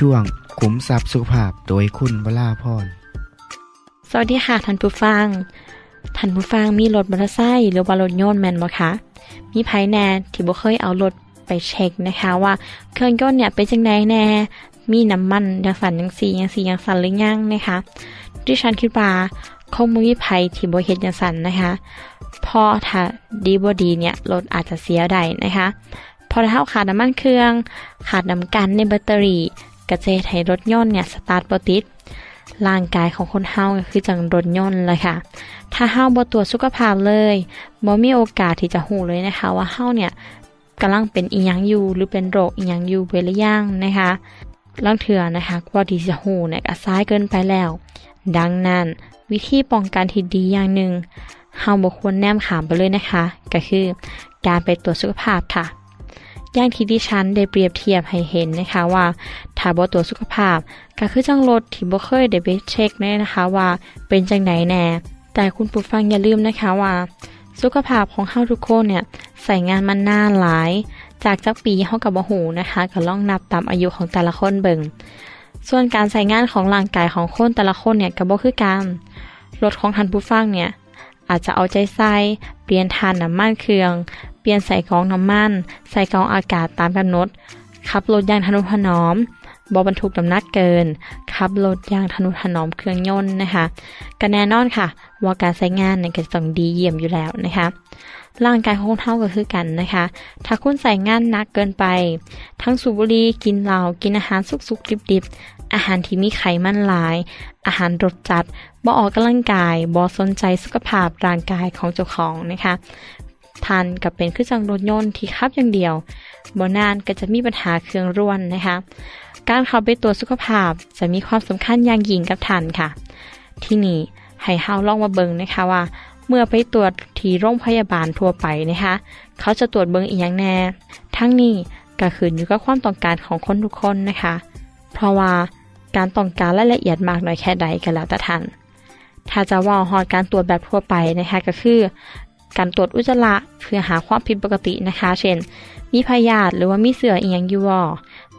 ช่วงขุมทรัพย์สุขภาพโดยคุณวราพรสวัสดีค่ะท่านผู้ฟังท่านผู้ฟังมีรถมอเตอร์ไซค์หรือว่ารถยนต์แมนบ่คะมีภัยแน่ที่บ่เคยเอารถไปเช็คนะคะ ว่าเครื่องยนต์เนี่ยเป็นจังไดแน่ มีน้ำมันย่างสั่นย่างสีย่างสีย่างสั่นหรือยังนะคะดิฉันคิดว่าคงบ่มีภัยที่บ่เฮ็ดย่างสั่นนะคะเพอถ้าดีบ่ดีเนี่ยรถอาจจะเสียได้นะคะพอถ้าเราขาดน้ำมันเครื่อง ขาดน้ำกันในแบตเตอรี่ ก็จะเฮ็ดให้รถยนต์เนี่ยสตาร์ทบติดร่างกายของคนเฮาก็คือจังรถยนต์เลยค่ะ ถ้าเฮาบ่ตรวจสุขภาพเลยบ่มีโอกาสที่จะหูเลยนะคะ ว่าเฮาเนี่ยกำลังเป็นอีหยังอยู่หรือเป็นโรคอีหยังอยู่เวลาย่างนะคะลางเถื่อนะคะกว่าที่จะหูเนี่ยก็ซ้ายเกินไปแล้ว ดังนั้นวิธีป้องกันที่ดีอย่างหนึ่งเฮาบ่ควรแนมขามไปเลยนะคะ ก็คือการไปตรวจสุขภาพค่ะ อย่างที่ดิฉันได้เปรียบเทียบให้เห็นนะคะว่าถ้าบ่ตรวสุขภาพ ก็คือจังรถที่บ่เคยได้ไปเช็คแน่นะคะว่าเป็นจังไหนแน่ แต่คุณผู้ฟังอย่าลืมนะคะว่า สุขภาพของเฮาทุกคนเนี่ยใส่งานมันนานหลาย จากจักปีเฮากับบ่ฮู้นะคะก็ล่องนับตามอายุของแต่ละคนเบิ่งส่วนการใส่งานของร่างกายของคนแต่ละคนเนี่ยก็บ่คือกันรถของท่านผู้ฟังเนี่ย อาจจะเอาใจใส่เปลี่ยนทานน้ำมันเครื่อง เปลี่ยนใส่กองน้ำมัน ใส่กองอากาศตามกำหนดขับรถอย่างทนุถนอมบอบรรทุกน้ำหนักเกินขับรถอย่างทนุถนอมเครื่องยนต์นะคะก็แน่นอนค่ะ ว่าการใช้งานเนี่ยก็ต้องดีเยี่ยมอยู่แล้วนะคะ ร่างกายของเท่าก็คือกันนะคะ ถ้าคุณใส่งานหนักเกินไป ทั้งสูบบุหรี่กินเหล้ากินอาหารสุกๆดิบๆ อาหารที่มีไขมันหลาย อาหารรสจัดบ่ออกกำลังกายบ่สนใจสุขภาพร่างกายของเจ้าของนะคะทานกับเป็นเครื่อจังรถยนต์ที่ขับอย่างเดียวบ่นานก็จะมีปัญหาเครื่องร่วนนะคะ การเข้าไปตรวจสุขภาพจะมีความสำคัญอย่างยิ่งกับท่านค่ะ ที่นี่ให้เฮาลองมาเบิ่งนะคะว่า เมื่อไปตรวจที่โรงพยาบาลทั่วไปนะคะ เขาจะตรวจเบิ่งอีหยังแน่ ทั้งนี้ก็ขึ้นอยู่กับความต้องการของคนทุกคนนะคะ เพราะว่าการต้องการรายละเอียดมากน้อยแค่ใดก็แล้วแต่ท่านถ้าจะว่าฮอดการตรวจแบบทั่วไปนะคะก็คือ การตรวจอุจจาระเพื่อหาความผิดปกตินะคะ เช่น มีพยาธิหรือว่ามีเสืออีหยังอยู่บ่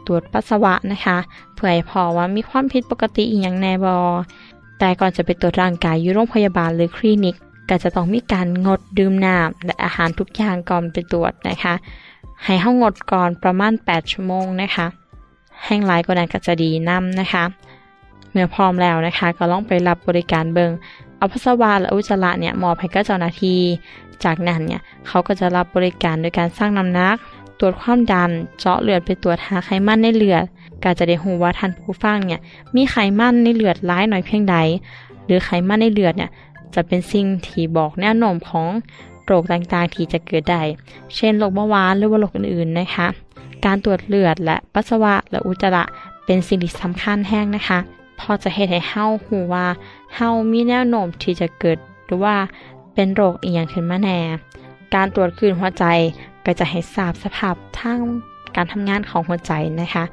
ตรวจปัสสาวะนะคะเพื่อให้พอว่ามีความผิดปกติอีหยังแน่บ่แต่ก่อนจะไปตรวจร่างกายอยู่โรงพยาบาลหรือคลินิก ก็จะต้องมีการงดดื่มน้ำและอาหารทุกอย่างก่อนไปตรวจนะคะ ให้เฮางดก่อนประมาณ 8 ชั่วโมงนะคะ แห้งหลายกว่านั้นก็จะดีนํนะคะ เมื่อพร้อมแล้วนะคะ ก็ลองไปรับบริการเบิงเอาปัสสาและอุจจาระเนี่ยมอบให้กับเจ้าหน้าที่ จากนั้นเนี่ยเขาก็จะรับบริการโดยการสร้างน้ำหนัก ตรวจความดัน เจาะเลือดไปตรวจหาไขมันในเลือดก็จะได้รู้ว่าท่านผู้ฟังเนี่ยมีไขมันในเลือดร้ายหน่อยเพียงใด หรือไขมันในเลือดเนี่ย จะเป็นสิ่งที่บอกแนวโน้มของโรคต่างๆ ที่จะเกิดได้ เช่นโรคเบาหวานหรือว่าโรคอื่นๆนะคะ การตรวจเลือดและปัสสาวะและอุจจาระเป็นสิ่งที่สำคัญแห้งนะคะ พอจะเฮ็ดให้เฮาฮู้ว่าเฮามีแนวโน้มที่จะเกิดหรือว่าเป็นโรคอีหยังขึ้นมาแน่ การตรวจคลื่นหัวใจก็จะให้ทราบสภาพทางการทำงานของหัวใจนะคะ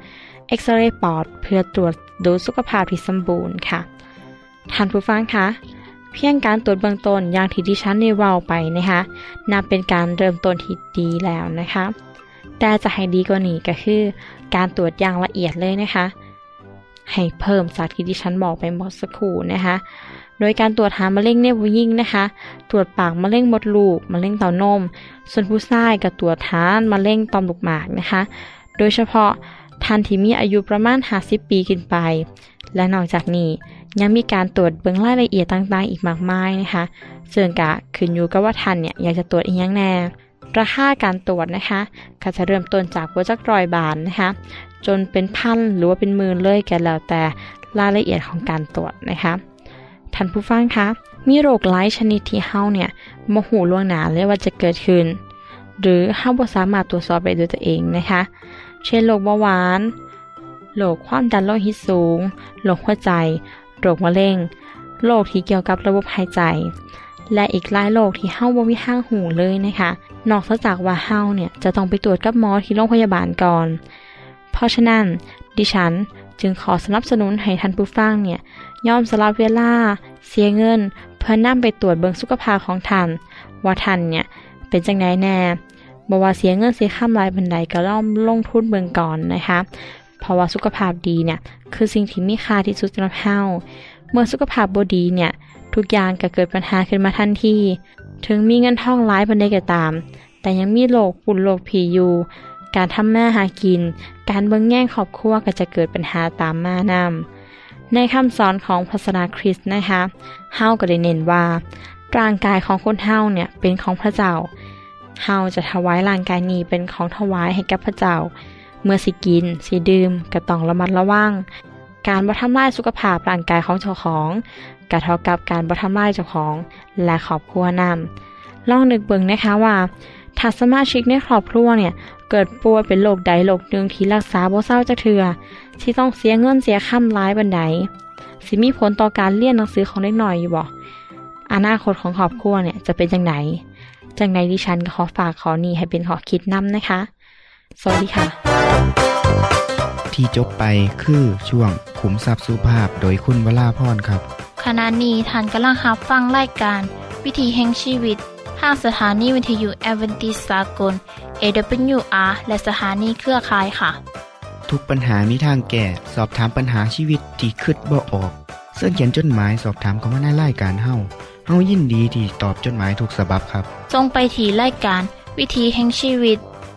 เอ็กซเรย์ปอดเพื่อตรวจดูสุขภาพที่สมบูรณ์ค่ะท่านผู้ฟังคะ เพียงการตรวจเบื้องต้นอย่างที่ดิฉันได้เว้าไปนะคะนับเป็นการเริ่มต้นที่ดีแล้วนะคะ แต่จะให้ดีกว่านี้ก็คือ การตรวจอย่างละเอียดเลยนะคะ ให้เพิ่มจากที่ดิฉันบอกไปเมื่อสักครู่นะคะ โดยการตรวจหามะเร็งในผู้หญิงนะคะ ตรวจปากมะเร็งมดลูกมะเร็งเต้านม ส่วนผู้ชายก็ตรวจทานมะเร็งต่อมลูกหมากนะคะ โดยเฉพาะท่านที่มีอายุประมาณ 50 ปีขึ้นไป และนอกจากนี้ ยังมีการตรวจเบื้องรายละเอียดต่างๆ อีกมากมายนะคะซึ่งกะขึ้นอยู่กับว่าท่านเนี่ยอยากจะตรวจอีกย่างแน่ราคาการตรวจนะคะก็จะเริ่มต้นจากหัจักรอยบาทนะคะ จนเป็นพันหรือว่าเป็นหมื่นเลยกันแล้วแต่รายละเอียดของการตรวจนะคะท่านผู้ฟังคะมีโรคหลายชนิดที่เฮาเนี่ยมหูล่วงหนาเลยว่าจะเกิดขึ้น หรือเฮาบ่สามารถตรวจสอบได้ด้วยตัวเองนะคะ เช่นโรคเบาหวานโรคความดันโลหิตสูงโรคหัวใจ โรคมะเร็งโรคที่เกี่ยวกับระบบหายใจ และอีกหลายโรคที่เฮาบ่มีทางหูเลยนะคะ นอกจากว่าเฮาเนี่ยจะต้องไปตรวจกับหมอที่โรงพยาบาลก่อน เพราะฉะนั้น ดิฉันจึงขอสนับสนุนให้ท่านผู้ฟังเนี่ยยอมสละเวลา เสียเงิน เพื่อนำไปตรวจเบิงสุขภาพของท่าน ว่าท่านเนี่ยเป็นจังไดแน่บ่ว่าเสียเงินเสียค่าหลายบันไดก็ล่อมลงทุนเบิงก่อนนะคะ เพราะว่าสุขภาพดีเนี่ยคือสิ่งที่มีค่าที่สุดสำหรับเฮาเมื่อสุขภาพบ่ดีเนี่ยทุกอย่างก็เกิดปัญหาขึ้นมาทันทีถึงมีเงินทองหลายบันไดก็ตาม แต่ยังมีโรคปุ่นโรคผีอยู่ การทำมาหากิน การเบิ่งแย่งครอบครัวก็จะเกิดปัญหาตามมานำในคำสอนของศาสนาคริสต์นะคะเฮาก็ได้เน้นว่า ร่างกายของคนเฮาเนี่ยเป็นของพระเจ้าเฮาจะถวายร่างกายนี้เป็นของถวายให้กับพระเจ้า เมื่อสิกิน สิดื่มก็ต้องระมัดระวัง การบ่ทำลายสุขภาพร่างกายของเจ้าของก็เท่ากับการบ่ทำลายเจ้าของ และครอบครัวนำลองนึกเบิ่งนะคะว่าถ้าสมาชิกในครอบครัวเนี่ยเกิดป่วยเป็นโรคใดโรคหนึ่งที่รักษาบ่เศร้าจักเทือที่ต้องเสียเงินเสียค่ำร้ายบันไดสิมีผลต่อการเรียนหนังสือของเด็กหน่อยอยู่บ่อนาคตของครอบครัวเนี่ยจะเป็นจังไหนจังไหนดิฉันขอฝากขอนี้ให้เป็นขอคิดนำนะคะ สวัสดีค่ะ ที่จบไปคือช่วงขุมทรัพย์สุภาพโดยคุณวราพรครับ ขณะนี้ท่านกำลังรับฟังรายการ วิถีแห่งชีวิตทางสถานีวิทยุแอเวนติสากล AWR และสถานีเครือข่ายค่ะ ทุกปัญหามีทางแก้ สอบถามปัญหาชีวิตที่คืดบ่ออก เสื้อเขียนจดหมายสอบถามเขามาในรายการเฮาเฮายินดีที่ตอบจดหมายถูกสาบบครับ ทรงไปถีรายการ วิถีแห่งชีวิต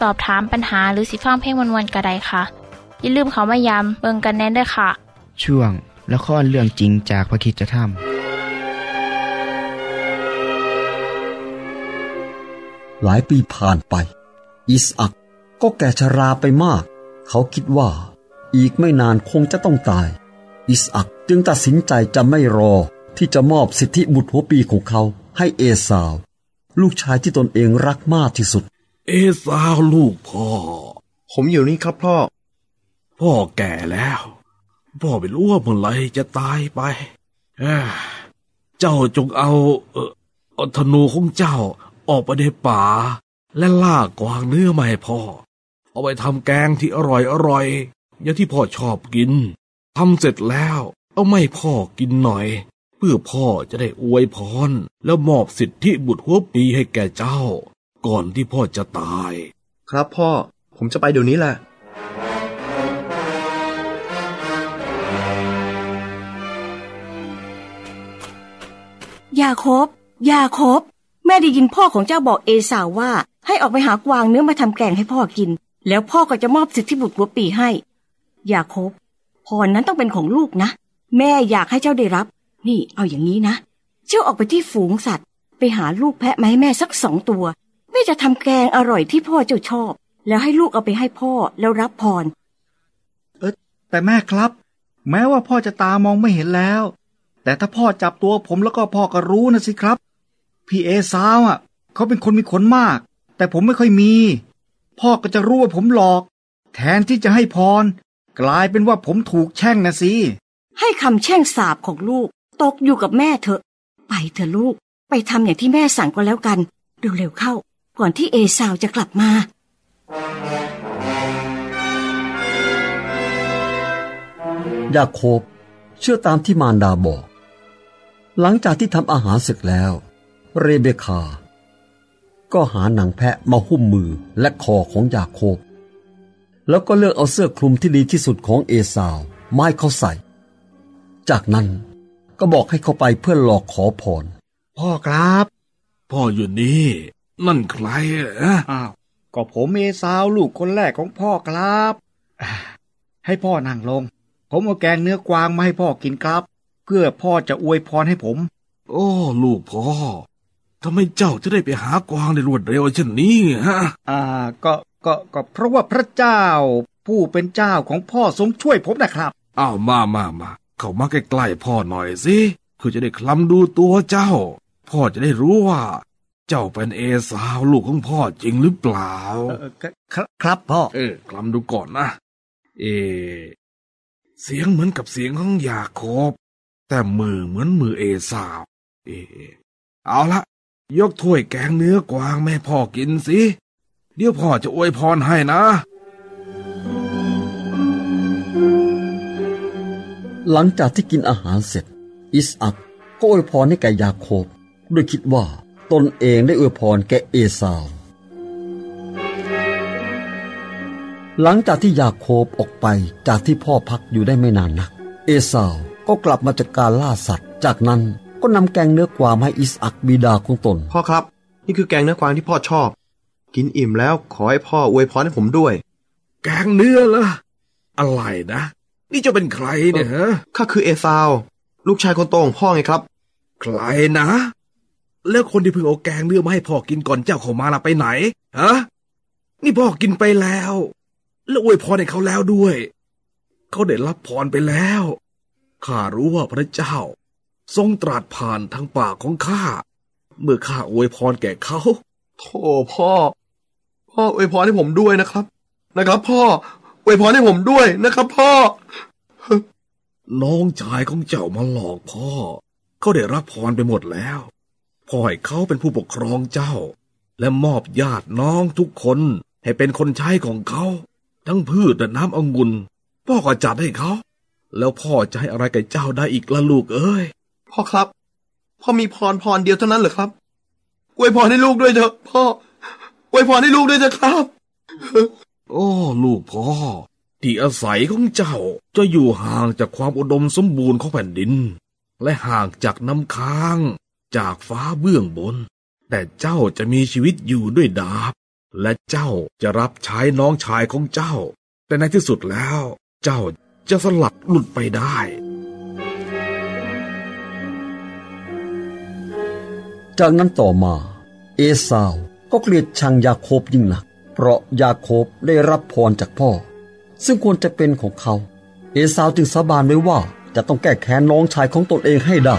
สอบถามปัญหาหรือสิฟังเพลงวันๆกระไดค่ะ อย่าลืมเขามายามเบิงกันแน่นด้วยค่ะ ช่วงละครเรื่องจริงจากพระคิดจะทำหลายปีผ่านไป อิสอักก็แก่ชราไปมาก เขาคิดว่า อีกไม่นานคงจะต้องตาย อิสอักจึงตัดสินใจจะไม่รอที่จะมอบสิทธิบุตรหัวปีของเขาให้เอสาว ลูกชายที่ตนเองรักมากที่สุด เอสาวลูกพ่อ ผมอยู่นี่ครับพ่อ พ่อแก่แล้ว พ่อไม่รู้ว่าเมื่อไหรจะตายไปเอ้อเจ้าจงเอาเออเอาธนูของเจ้าออกไปในป่า และล่ากวางเนื้อมาให้พ่อ เอาไปทำแกงที่อร่อยอร่อยอย่างที่พ่อชอบกินทำเสร็จแล้ว เอาไม่พ่อกินหน่อย เพื่อพ่อจะได้อวยพร แล้วมอบสิทธิบุตรหัวปีให้แก่เจ้า ก่อนที่พ่อจะตาย ครับพ่อ ผมจะไปเดี๋ยวนี้แหละยาคบยาคบ แม่ได้ยินพ่อของเจ้าบอกเอสาวว่า ให้ออกไปหากวางเนื้อมาทำแกงให้พ่อกิน แล้วพ่อก็จะมอบสิทธิบุตรหัวปีให้ยาคบพรนั้นต้องเป็นของลูกนะ แม่อยากให้เจ้าได้รับ นี่เอาอย่างนี้นะ เจ้าออกไปที่ฝูงสัตว์ ไปหาลูกแพะมาให้แม่สักสองตัว แม่จะทำแกงอร่อยที่พ่อเจ้าชอบ แล้วให้ลูกเอาไปให้พ่อแล้วรับพรแต่แม่ครับ แม้ว่าพ่อจะตามองไม่เห็นแล้ว แต่ถ้าพ่อจับตัวผมแล้วก็พ่อก็รู้นะสิครับ พี่เอสาวอะ เขาเป็นคนมีขนมาก แต่ผมไม่ค่อยมี พ่อก็จะรู้ว่าผมหลอก แทนที่จะให้พร กลายเป็นว่าผมถูกแช่งนะสิให้คำแช่งสาบของลูก ตกอยู่กับแม่เถอะ ไปเถอะลูก ไปทำอย่างที่แม่สั่งก็แล้วกัน เร็วๆเข้า ก่อนที่เอสาวจะกลับมา ยาโคบเชื่อตามที่มารดาบอก หลังจากที่ทำอาหารเสร็จแล้ว เรเบคา ก็หาหนังแพะมาหุ้มมือและคอของยาโคบ แล้วก็เลือกเอาเสื้อคลุมที่ดีที่สุดของเอสาวไม้เขาใส่ จากนั้นก็บอกให้เขาไปเพื่อหลอกขอพรพ่อครับ พ่ออยู่นี่ นั่นใครอะอ้าว ก็ผมเอสาวลูกคนแรกของพ่อครับอ่าให้พ่อนั่งลง ผมเอาแกงเนื้อกวางมาให้พ่อกินครับ เพื่อพ่อจะอวยพรให้ผม โอ้ ลูกพ่อทำไมเจ้าจะได้ไปหากวางได้รวดเร็วเช่นนี้ฮะ อ่า ก็ก็ก็เพราะว่าพระเจ้า ผู้เป็นเจ้าของพ่อทรงช่วยผมนะครับ อ้าวมามามาเข้ามาใกล้ๆพ่อหน่อยสิเพื่อจะได้คลำดูตัวเจ้า พ่อจะได้รู้ว่า เจ้าเป็นเอสาวลูกของพ่อจริงหรือเปล่าเออครับครับพ่อ เออคลำดูก่อนนะ เอ เสียงเหมือนกับเสียงของยาโคบ แต่มือเหมือนมือเอสาว เอ เอาละยกถ้วยแกงเนื้อกวางแม่พ่อกินสิ เดี๋ยวพ่อจะอวยพรให้นะ หลังจากที่กินอาหารเสร็จ อิสอักก็อวยพรให้แก่ยาโคบด้วยคิดว่า ตนเองได้อวยพรแก่เอสาว หลังจากที่ยาโคบออกไปจากที่พ่อพักอยู่ได้ไม่นานนัก เอสาวก็กลับมาจากการล่าสัตว์ จากนั้นก็นำแกงเนื้อกวางมาให้อิสอักบิดาของตน พ่อครับ นี่คือแกงเนื้อกวางที่พ่อชอบ กินอิ่มแล้วขอให้พ่ออวยพรให้ผมด้วย แกงเนื้อละอะไรนะ นี่เจะเป็นใครเนี่ยฮะข้าคือเอซาว ลูกชายคนโตของพ่อไงครับ ใครนะ แล้วคนที่เพิ่งเอาแกงเนื้อมาให้พ่อกินก่อนเจ้าเข้ามาล่ะไปไหนฮะนี่พ่อกินไปแล้ว แล้วอวยพรให้เขาแล้วด้วย เขาได้รับพรไปแล้วข้ารู้ว่าพระเจ้า ทรงตรัสผ่านทางปากของข้าเมื่อข้าอวยพรแก่เขาโธ่พ่อ พ่ออวยพรให้ผมด้วยนะครับ นะครับ พ่ออวยพรให้ผมด้วยนะครับ พ่อ น้องชายของเจ้ามาหลอกพ่อ เขาได้รับพรไปหมดแล้ว พ่อให้เขาเป็นผู้ปกครองเจ้า และมอบญาติน้องทุกคนให้เป็นคนใช้ของเขา ทั้งพืชและน้ำองุ่นพ่อก็จัดให้เขา แล้วพ่อจะให้อะไรกับเจ้าได้อีกละลูกเอ้ย พ่อครับ พ่อมีพรพรเดียวเท่านั้นเหรอครับอวยพรให้ลูกด้วยเถอะ พ่ออวยพรให้ลูกด้วยเถอะครับ โอ้ลูกพ่อ ที่อาศัยของเจ้าจะอยู่ห่างจากความอุดมสมบูรณ์ของแผ่นดิน และห่างจากน้ำค้าง จากฟ้าเบื้องบน แต่เจ้าจะมีชีวิตอยู่ด้วยดาบ และเจ้าจะรับใช้น้องชายของเจ้า แต่ในที่สุดแล้ว เจ้าจะสลัดหลุดไปได้ จากนั้นต่อมา เอสาวก็เกลียดชังยาโคบยิ่งหนัก เพราะยาโคบได้รับพรจากพ่อ ซึ่งควรจะเป็นของเขา เอสาวจึงสาบานไว้ว่าจะต้องแก้แค้นน้องชายของตนเองให้ได้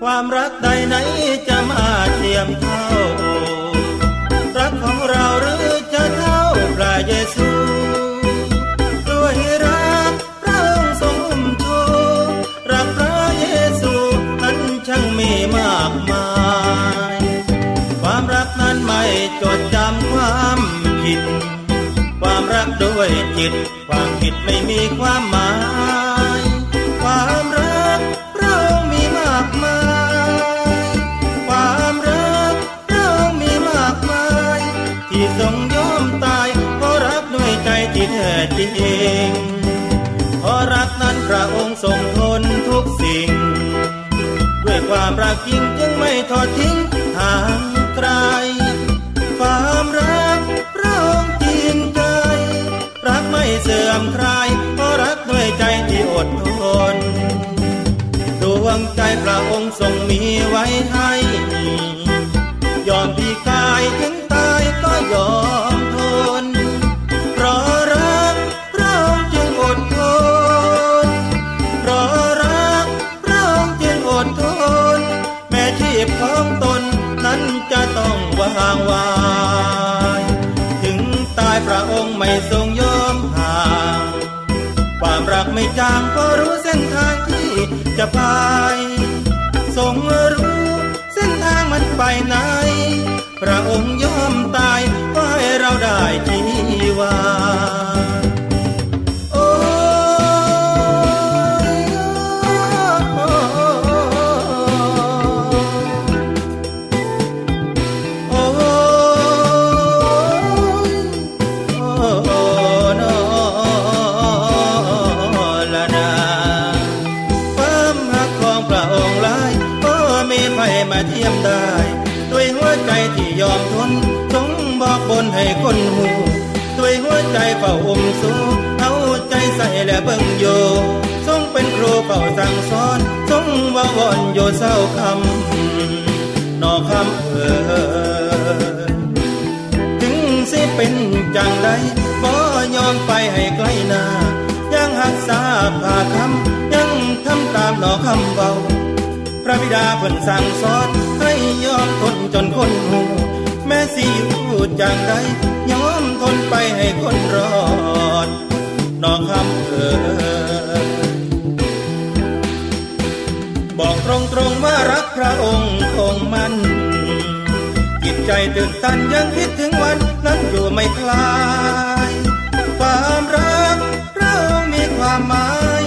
ความรักใดไหนจะมาเทียมเท่า รักของเราหรือจะเยซูด้วยรักพระองค์ทรงอุ้มชูรักพระเยซูนั้นช่างมีมากมาย ความรักนั้นไม่จดจำความผิด ความรักด้วยจิต ความผิดไม่มีความหมายามรักจริงจึงไม่ทอดทิ้งห่างไกลความรักเระองจริงใจรักไม่เสื่อมคลายเพราะรักด้วยใจที่อดทนดวงใจพระองค์ทรงมีไว้ให้ ចបាយសូមរូបសិនທາງមិនបាយណៃព្រះអង្គយอม เพิ่นสั่งสอนให้ยอมทนจนคนหูแม่สิอยู่จังใดยอมทนไปให้คนรอดนอคำเออบอกตรงๆว่ารักพระองค์คงมันจิตใจตื่นตันยังคิดถึงวันนั้นอยู่ไม่คลาย ความรักเรามีความหมาย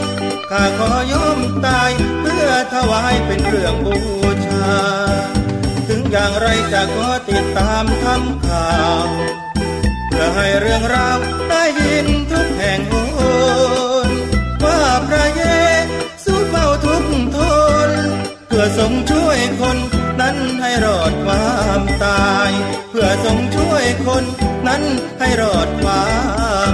ข้าขอยอมตาย ถวายเป็นเรื่องบูชา ถึงอย่างไรจะขอติดตามทำข่าว เพื่อให้เรื่องราวได้ยินทุกแห่งโหนว่าพระเยซูเฝ้าทุกทน เพื่อทรงช่วยคนนั้นให้รอดความตาย เพื่อทรงช่วยคนนั้นให้รอดความ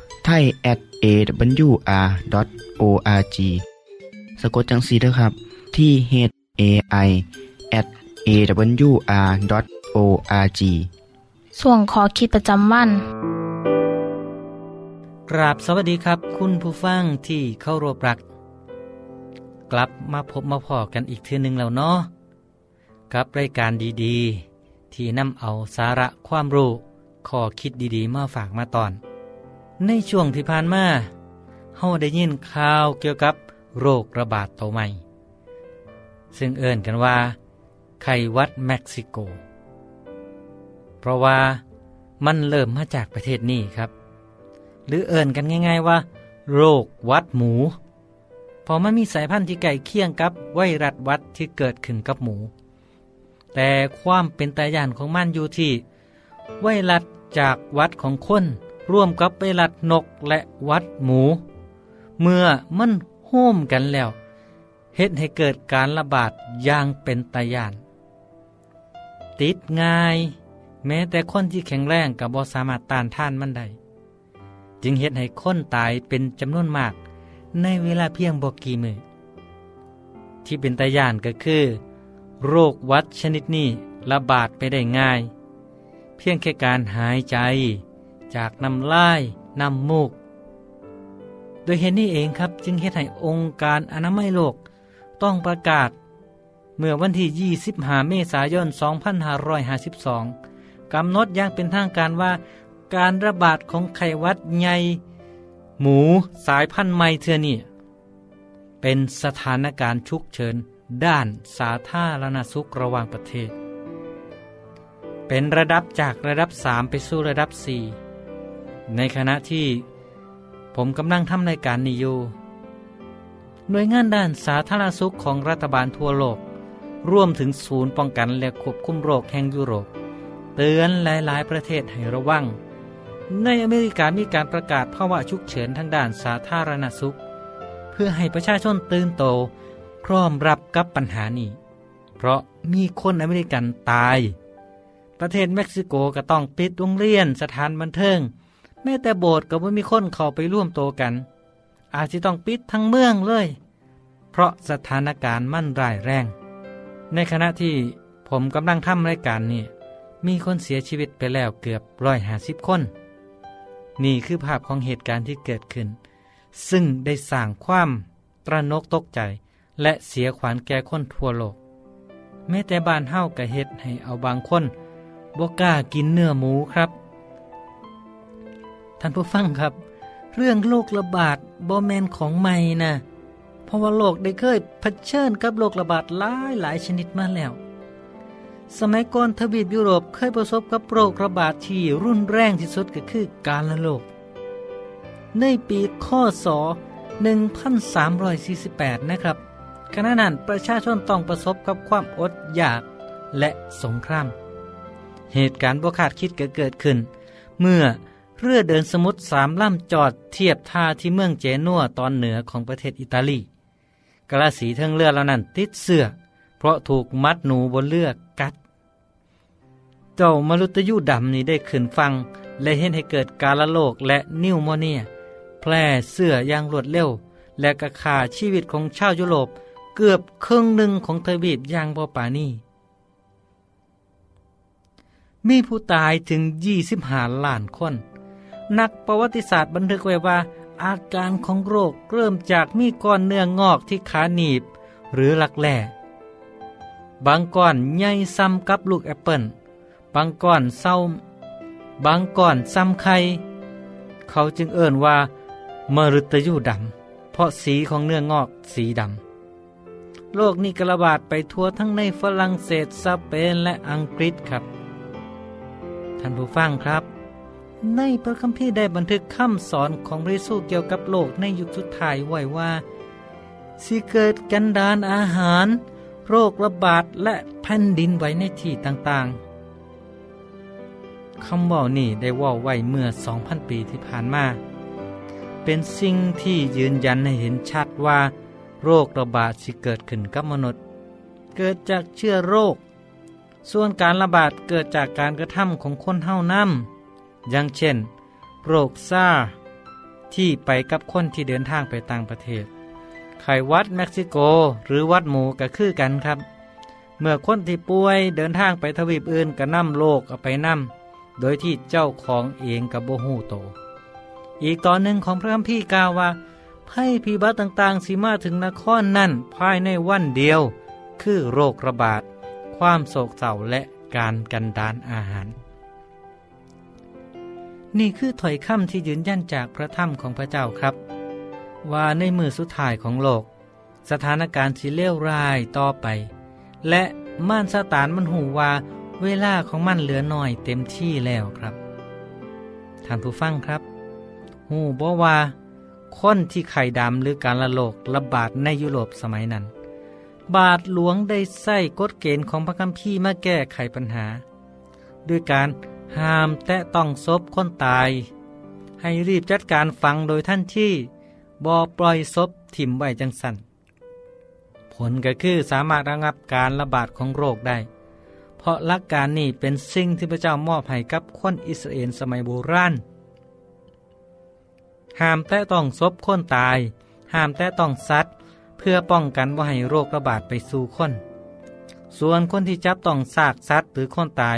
ไทย at awr.org สะกดจังสีนะครับ ที่ h a i at awr.org ส่วนขอคิดประจำวัน กราบสวัสดีครับ คุณผู้ฟังที่เข้ารบรัก กลับมาพบมาพอกันอีกเทือหนึ่งแล้วเนาะกับรายการดีๆ ที่นำเอาสาระความรู้ข้อคิดดีๆ มาฝากมาตอน ในช่วงที่ผ่านมาเฮาได้ยินข่าวเกี่ยวกับโรคระบาดตัวใหม่ ซึ่งเอิ่นกันว่า ไข้วัดเม็กซิโก เพราะว่ามันเริ่มมาจากประเทศนี้ครับ หรือเอิ่นกันง่าย ๆว่า โรควัดหมูเพอมันมีสายพันธุ์ที่ใกล้เคียงกับไวรัสวัดที่เกิดขึ้นกับหมู แต่ความเป็นตายานของมันอยู่ที่ไวรัสจากวัดของคน ร่วมกับไวรัสนกและวัดหมู เมื่อมันโฮมกันแล้วเฮ็ดให้เกิดการระบาดอย่างเป็นตายาน ติดง่าย แม้แต่คนที่แข็งแรงกับบ่สามารถต้านท่านมันได้จึงเฮ็ดให้คนตายเป็นจำนวนมาก ในเวลาเพียงบ่กี่มือที่เป็นตายานก็คือ โรควัดชนิดนี้ระบาดไปได้ง่าย เพียงแค่การหายใจ จากน้ำลายน้ำมูก โดยเหตุนี้เองครับจึงเฮ็ดให้องค์การอนามัยโลกต้องประกาศ เมื่อวันที่ 25 เมษายน 2552 กำหนดอย่างเป็นทางการว่าการระบาดของไข้หวัดใหญ่หมูสายพันธุ์ใหม่เทือนี่เป็นสถานการณ์ฉุกเฉินด้านสาธารณสุขระหว่างประเทศ เป็นระดับจากระดับ 3 ไปสู่ระดับ 4 ในขณะที่ผมกำลังทำรายการนี้อยู่หน่วยงานด้านสาธารณสุขของรัฐบาลทั่วโลก ร่วมถึงศูนย์ป้องกันและควบคุมโรคแห่งยุโรป เตือนหลายๆ ประเทศให้ระวัง ในอเมริกามีการประกาศภาวะฉุกเฉินทางด้านสาธารณสุข เพื่อให้ประชาชนตื่นโตพร้อมรับกับปัญหานี้ เพราะมีคนอเมริกันตาย ประเทศเม็กซิโกก็ต้องปิดโรงเรียนสถานบันเทิง แม้แต่โบสถ์ก็ไม่มีคนเข้าไปร่วมโตกัน อาจจะต้องปิดทั้งเมืองเลย เพราะสถานการณ์มั่นร้ายแรง ในขณะที่ผมกำลังทำรายการนี้มีคนเสียชีวิตไปแล้วเกือบร้อยหาสิบคน นี่คือภาพของเหตุการณ์ที่เกิดขึ้น ซึ่งได้สร้างความตระนกตกใจและเสียขวัญแก่คนทั่วโลก แม้แต่บ้านเฮ้ากะเฮ็ดให้เอาบางคนบกล้ากินเนื้อหมูครับ ท่านผู้ฟังครับ เรื่องโรคระบาดบ่แมนของใหม่นะเพราะว่าโลกได้เคยเผชิญกับโรคระบาดหลายหลายชนิดมาแล้ว สมัยก่อนทวีปยุโรปเคยประสบกับโรคระบาดที่รุนแรงที่สุดก็คือการละโรคในปีข้อศ1348 นะครับขณะนั้นประชาชนต้องประสบกับความอดอยากและสงคราม เหตุการณ์บ่คาดคิดก็เกิดขึ้น เมื่อ เรือเดินสมุทรสามลำจอดเทียบท่าที่เมืองเจนัวตอนเหนือของประเทศอิตาลีกระสีเทิงเรือเหล่านั้นติดเสื้อเพราะถูกมัดหนูบนเรือกัด เจ้ามรุตยูดำนี้ได้ขึ้นฟัง และเห็นให้เกิดการละโลกและนิวโมเนีย แพร่เสื้ออย่างรวดเร็ว และกระขาชีวิตของชาวยุโรปเกือบครึ่งหนึ่งของทวีปอย่างบ่ปานีมีผู้ตายถึง25ล้านคน นักประวัติศาสตร์บันทึกไว้ว่า อาการของโรคเริ่มจากมีก้อนเนื้องอกที่ขาหนีบ หรือหลักแหล่บางก้อนใหญ่ซ้ำกับลูกแอปเปิลบางก้อนเศร้าบางก้อนซ้ำไข่เขาจึงเอ่นว่ามฤตยูดำเพราะสีของเนื้องอกสีดำโรคนี้กระบาดไปทั่วทั้งในฝรั่งเศสสเปนและอังกฤษครับ ท่านผู้ฟังครับ ในพระคัมภีร์ได้บันทึกคำสอนของพระเยซูเกี่ยวกับโลกในยุคสุดท้ายไว้ว่า สิเกิดกันดานอาหาร โรคระบาดและแผ่นดินไหวในที่ต่างๆคำว่านี่ได้ว่าไว้เมื่อ 2,000 ปีที่ผ่านมา เป็นสิ่งที่ยืนยันให้เห็นชัดว่า โรคระบาดสิเกิดขึ้นกับมนุษย์ เกิดจากเชื้อโรค ส่วนการระบาดเกิดจากการกระทำของคนเท่านั้น อย่างเช่น โรคซาที่ไปกับคนที่เดินทางไปต่างประเทศ ไขวัดเม็กซิโกหรือวัดหมูก็คือกันครับ เมื่อคนที่ป่วยเดินทางไปทวีปอื่นก็นำโรคเอาไปนำโดยที่เจ้าของเองกับโบหูโต อีกตอนหนึ่งของพระคัมภีร์กล่าวว่าภัยพิบัติต่างๆสิมาถึงนครนั่นภายในวันเดียว คือโรคระบาด ความโศกเศร้าและการกันดานอาหาร นี่คือถ้อยคำที่ยืนยันจากพระธรรมของพระเจ้าครับ ว่าในมือสุดท้ายของโลก สถานการณ์สิเลวร้ายต่อไป และม่านซาตานมันหูว่าเวลาของมันเหลือน้อยเต็มที่แล้วครับท่านผู้ฟังครับ หูบ่ว่าคนที่ไข่ดำหรือการละโลกระบาดในยุโรปสมัยนั้น บาทหลวงได้ใส่กฎเกณฑ์ของพระคัมภีร์มาแก้ไขปัญหา ด้วยการ ห้ามแตะต้องศพคนตาย ให้รีบจัดการฟังโดยท่านที่บอปล่อยศพถิ่มไว้จังสันผลก็คือสามารถระงับการระบาดของโรคได้ เพราะหลักการนี้เป็นสิ่งที่พระเจ้ามอบให้กับคนอิสราเอลสมัยโบราณห้ามแตะต้องศพคนตาย ห้ามแตะต้องสัตว์ เพื่อป้องกันว่าให้โรคระบาดไปสู่คน ส่วนคนที่จับต้องซากสัตว์หรือคนตาย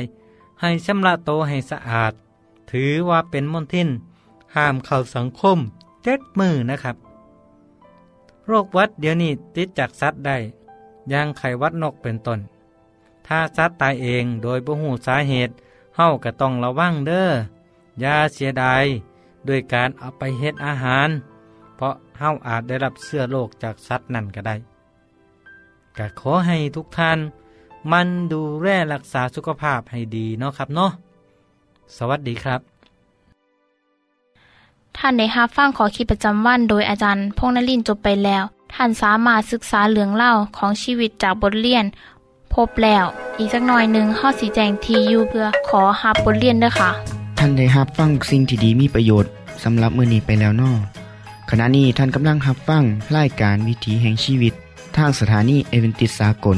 ให้ชำระโตให้สะอาด ถือว่าเป็นมลทินห้ามเข้าสังคมเจ็ดมือนะครับ โรควัดเดี๋ยวนี้ติดจากสัตว์ได้ย่างไขวัดนกเป็นต้น ถ้าสัตว์ตายเองโดยบ่หูสาเหตุเฮาก็ต้องระวังเด้ออย่าเสียดายด้วยการเอาไปเฮ็ดอาหาร เพราะเฮาอาจได้รับเสื้อโรคจากสัตว์นั่นก็ได้ก็ขอให้ทุกท่าน มันดูแลรักษาสุขภาพให้ดีเนาะครับเนาะสวัสดีครับ ท่านได้รับฟังขอคิดประจำวัน โดยอาจารย์พงษ์นลินทร์จบไปแล้ว ท่านสามารถศึกษาเรื่องเล่าของชีวิตจากบทเรียน พบแล้ว อีกสักหน่อยหนึ่งข้อสีแจงทีอยู่เพื่อขอฮับบทเรียนด้วยค่ะ ท่านได้รับฟังสิ่งที่ดีมีประโยชน์สำหรับมื้อนี้ไปแล้วนอขณะนี้ท่านกำลังรับฟังรายการวิถีแห่งชีวิต ทางสถานีเอเวนติสากล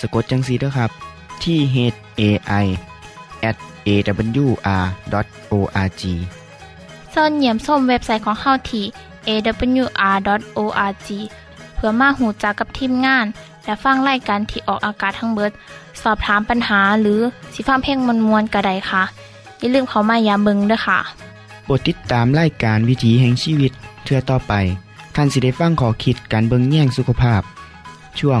สะกดจังสีด้วยครับ ที่ h a i at awr.org เสินเหยี่ยมส้มเว็บไซต์ของเฮาที่ awr.org เพื่อมาหูจักกับทีมงาน และฟังไล่กันที่ออกอากาศทั้งเบิด สอบถามปัญหาหรือสิฟ้าเพลงมวลมวลกระไดค่ะ อย่าลืมเขามายามเบิงด้วยค่ะโปรดติดตามรายการวิถีแห่งชีวิตเทือต่อไปท่านสิได้ฟังขอคิดการเบิงแย่งสุขภาพ ช่วง